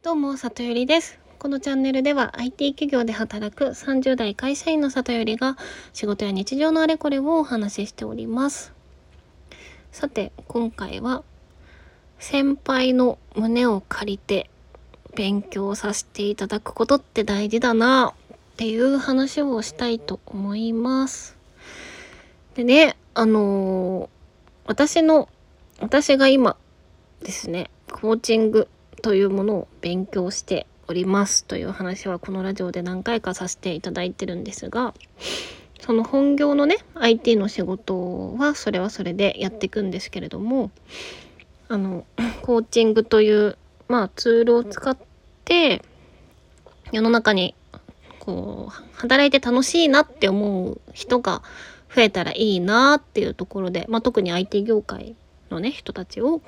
どうも、里よりです。このチャンネルでは IT 企業で働く30代会社員の里よりが仕事や日常のあれこれをお話ししております。さて、今回は先輩の胸を借りて勉強させていただくことって大事だなっていう話をしたいと思います。でね、あのー私の、私が今ですね、コーチングというものを勉強しておりますという話はこのラジオで何回かさせていただいてるんですがその本業のね IT の仕事はそれはそれでやっていくんですけれどもあのコーチングというまあツールを使って世の中にこう働いて楽しいなって思う人が増えたらいいなっていうところで、まあ、特に IT 業界のね人たちを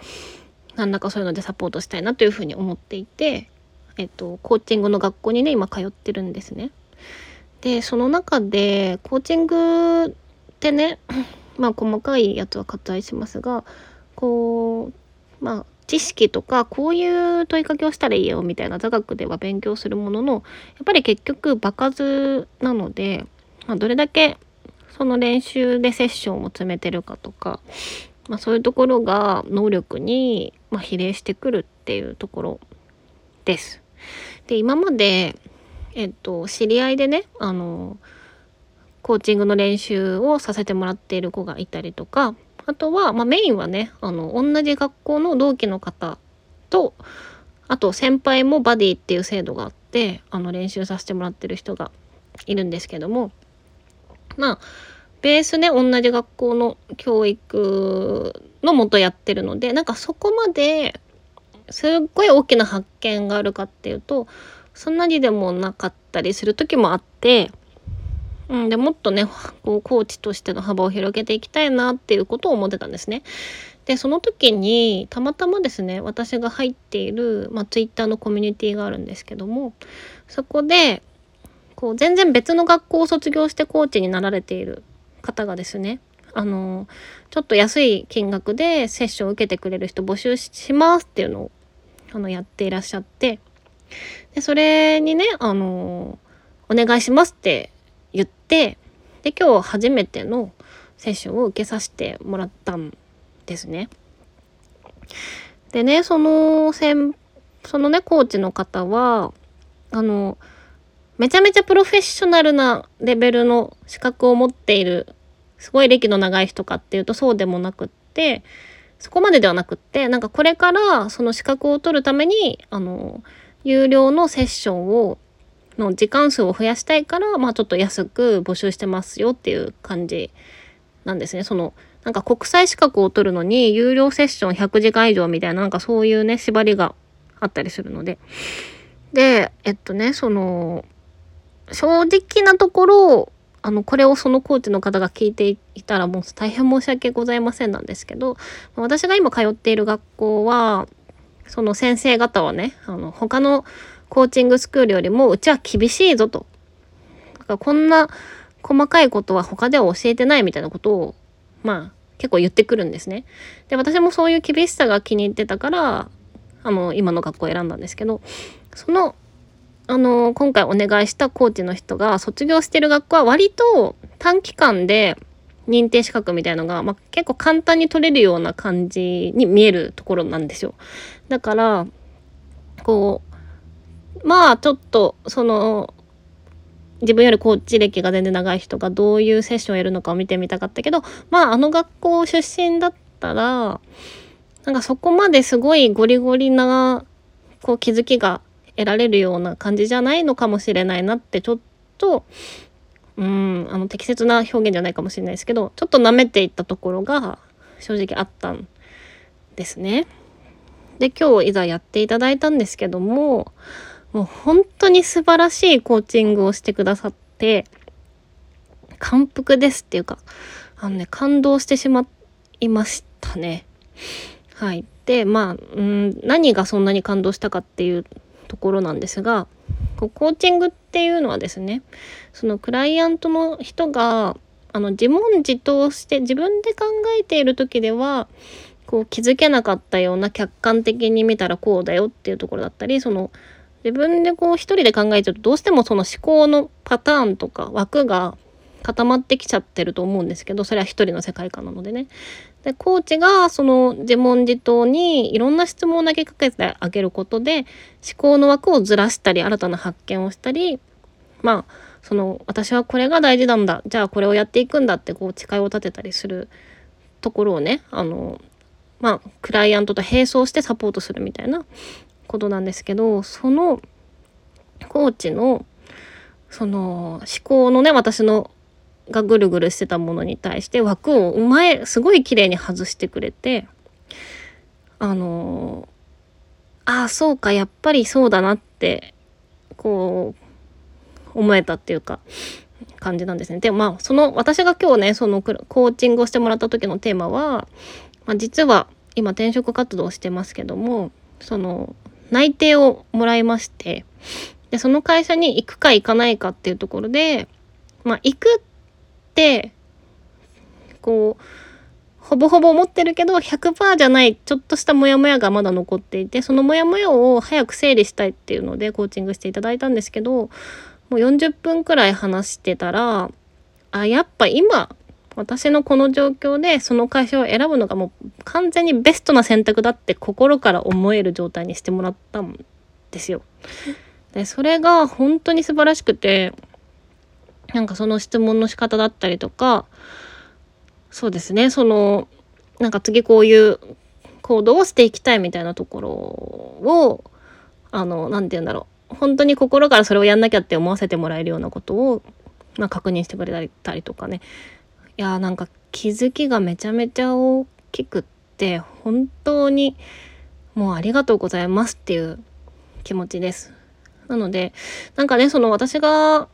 何らかそういうのでサポートしたいなというふうに思っていて、えっと、コーチングの学校にね今通ってるんですね。でその中でコーチングってね まあ細かいやつは割愛しますがこうまあ知識とかこういう問いかけをしたらいいよみたいな座学では勉強するもののやっぱり結局場数なので、まあ、どれだけその練習でセッションを詰めてるかとかまあ、そういうところが能力に、まあ、比例してくるっていうところです。で今まで、えっと、知り合いでねあのコーチングの練習をさせてもらっている子がいたりとかあとは、まあ、メインはねあの同じ学校の同期の方とあと先輩もバディっていう制度があってあの練習させてもらってる人がいるんですけどもまあベースね同じ学校の教育のもとやってるのでなんかそこまですっごい大きな発見があるかっていうとそんなにでもなかったりする時もあって、うん、でもっとねこうコーチとしての幅を広げていきたいなっていうことを思ってたんですね。でその時にたまたまですね私が入っている、まあ、Twitter のコミュニティがあるんですけどもそこでこう全然別の学校を卒業してコーチになられている方がですねあのちょっと安い金額でセッションを受けてくれる人募集しますっていうのをあのやっていらっしゃってでそれにねあのお願いしますって言ってで今日初めてのセッションを受けさせてもらったんですね。でねその先そのねコーチの方はあのめちゃめちゃプロフェッショナルなレベルの資格を持っているすごい歴の長い人かっていうとそうでもなくってそこまでではなくってなんかこれからその資格を取るためにあの有料のセッションをの時間数を増やしたいからまあちょっと安く募集してますよっていう感じなんですね。そのなんか国際資格を取るのに有料セッション100時間以上みたいななんかそういうね縛りがあったりするので。でえっとねその正直なところあのこれをそのコーチの方が聞いていたらもう大変申し訳ございませんなんですけど私が今通っている学校はその先生方はねあの他のコーチングスクールよりもうちは厳しいぞとだからこんな細かいことは他では教えてないみたいなことをまあ結構言ってくるんですね。で私もそういう厳しさが気に入ってたからあの今の学校を選んだんですけどそのあの今回お願いしたコーチの人が卒業してる学校は割と短期間で認定資格みたいのが、まあ、結構簡単に取れるような感じに見えるところなんですよ。だからこうまあちょっとその自分よりコーチ歴が全然長い人がどういうセッションをやるのかを見てみたかったけどまああの学校出身だったらなんかそこまですごいゴリゴリなこう気づきが得られるような感じじゃないのかもしれないなってちょっとうんあの適切な表現じゃないかもしれないですけどちょっと舐めていったところが正直あったんですね。で今日いざやっていただいたんですけどももう本当に素晴らしいコーチングをしてくださって感服ですっていうかあのね感動してしまいましたね。はい、でまあうん何がそんなに感動したかっていうところなんですがこうコーチングっていうのはですねそのクライアントの人があの自問自答して自分で考えている時ではこう気づけなかったような客観的に見たらこうだよっていうところだったりその自分でこう一人で考えちゃうとどうしてもその思考のパターンとか枠が固まってきちゃってると思うんですけどそれは一人の世界観なのでね。でコーチがその自問自答にいろんな質問を投げかけてあげることで思考の枠をずらしたり新たな発見をしたりまあその私はこれが大事なんだじゃあこれをやっていくんだってこう誓いを立てたりするところをねあのまあクライアントと並走してサポートするみたいなことなんですけどそのコーチのその思考のね私のがぐるぐるしてたものに対して枠をうまいすごい綺麗に外してくれてあのああそうかやっぱりそうだなってこう思えたっていうか感じなんですね。でまあその私が今日ねそのコーチングをしてもらった時のテーマは、まあ、実は今転職活動をしてますけどもその内定をもらいましてでその会社に行くか行かないかっていうところでまあ行くってこうほぼほぼ思ってるけど100%じゃないちょっとしたモヤモヤがまだ残っていてそのモヤモヤを早く整理したいっていうのでコーチングしていただいたんですけどもう40分くらい話してたらあやっぱ今私のこの状況でその会社を選ぶのがもう完全にベストな選択だって心から思える状態にしてもらったんですよ。でそれが本当に素晴らしくてなんかその質問の仕方だったりとか、そうですね、その、なんか次こういう行動をしていきたいみたいなところを、あの、何て言うんだろう。本当に心からそれをやんなきゃって思わせてもらえるようなことを、まあ、確認してくれたりとかね。いやーなんか気づきがめちゃめちゃ大きくって、本当にもうありがとうございますっていう気持ちです。なので、なんかね、その私が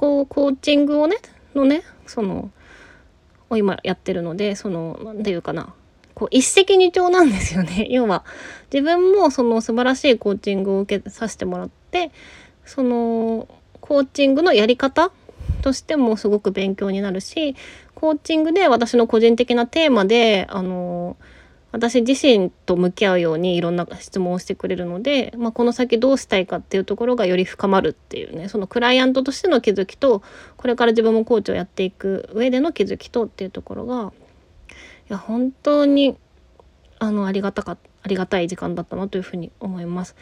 こうコーチングをねのねそのを今やってるのでその何て言うかなこう一石二鳥なんですよね要は自分もその素晴らしいコーチングを受けさせてもらってそのコーチングのやり方としてもすごく勉強になるしコーチングで私の個人的なテーマであの私自身と向き合うようにいろんな質問をしてくれるので、まあ、この先どうしたいかっていうところがより深まるっていうねそのクライアントとしての気づきとこれから自分もコーチをやっていく上での気づきとっていうところがいや本当にあのありがたかありがたい時間だったなというふうに思います。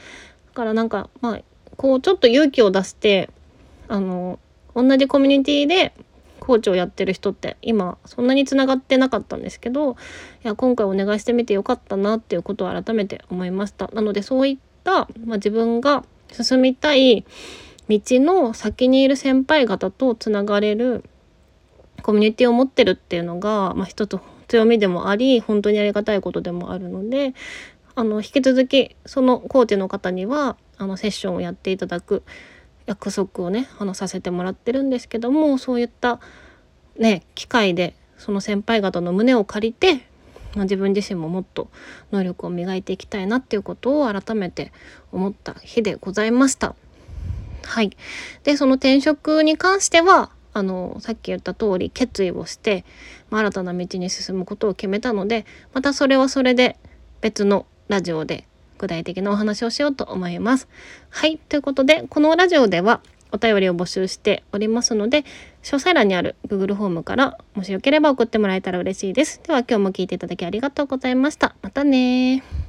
だからなんかまあこうちょっと勇気を出してあの同じコミュニティでコーチをやってる人って今そんなにつながってなかったんですけどいや今回お願いしてみてよかったなっていうことを改めて思いました。なのでそういった、まあ、自分が進みたい道の先にいる先輩方とつながれるコミュニティを持ってるっていうのが、まあ、一つ強みでもあり本当にありがたいことでもあるのであの引き続きそのコーチの方にはあのセッションをやっていただく約束をねあのさせてもらってるんですけどもそういったね機会でその先輩方の胸を借りて、まあ、自分自身ももっと能力を磨いていきたいなっていうことを改めて思った日でございました。はい、でその転職に関してはあのさっき言った通り決意をして、まあ、新たな道に進むことを決めたのでまたそれはそれで別のラジオで具体的なお話をしようと思います。はい。ということで、このラジオではお便りを募集しておりますので、詳細欄にある Google フォームからもしよければ送ってもらえたら嬉しいです。では今日も聴いていただきありがとうございました。またね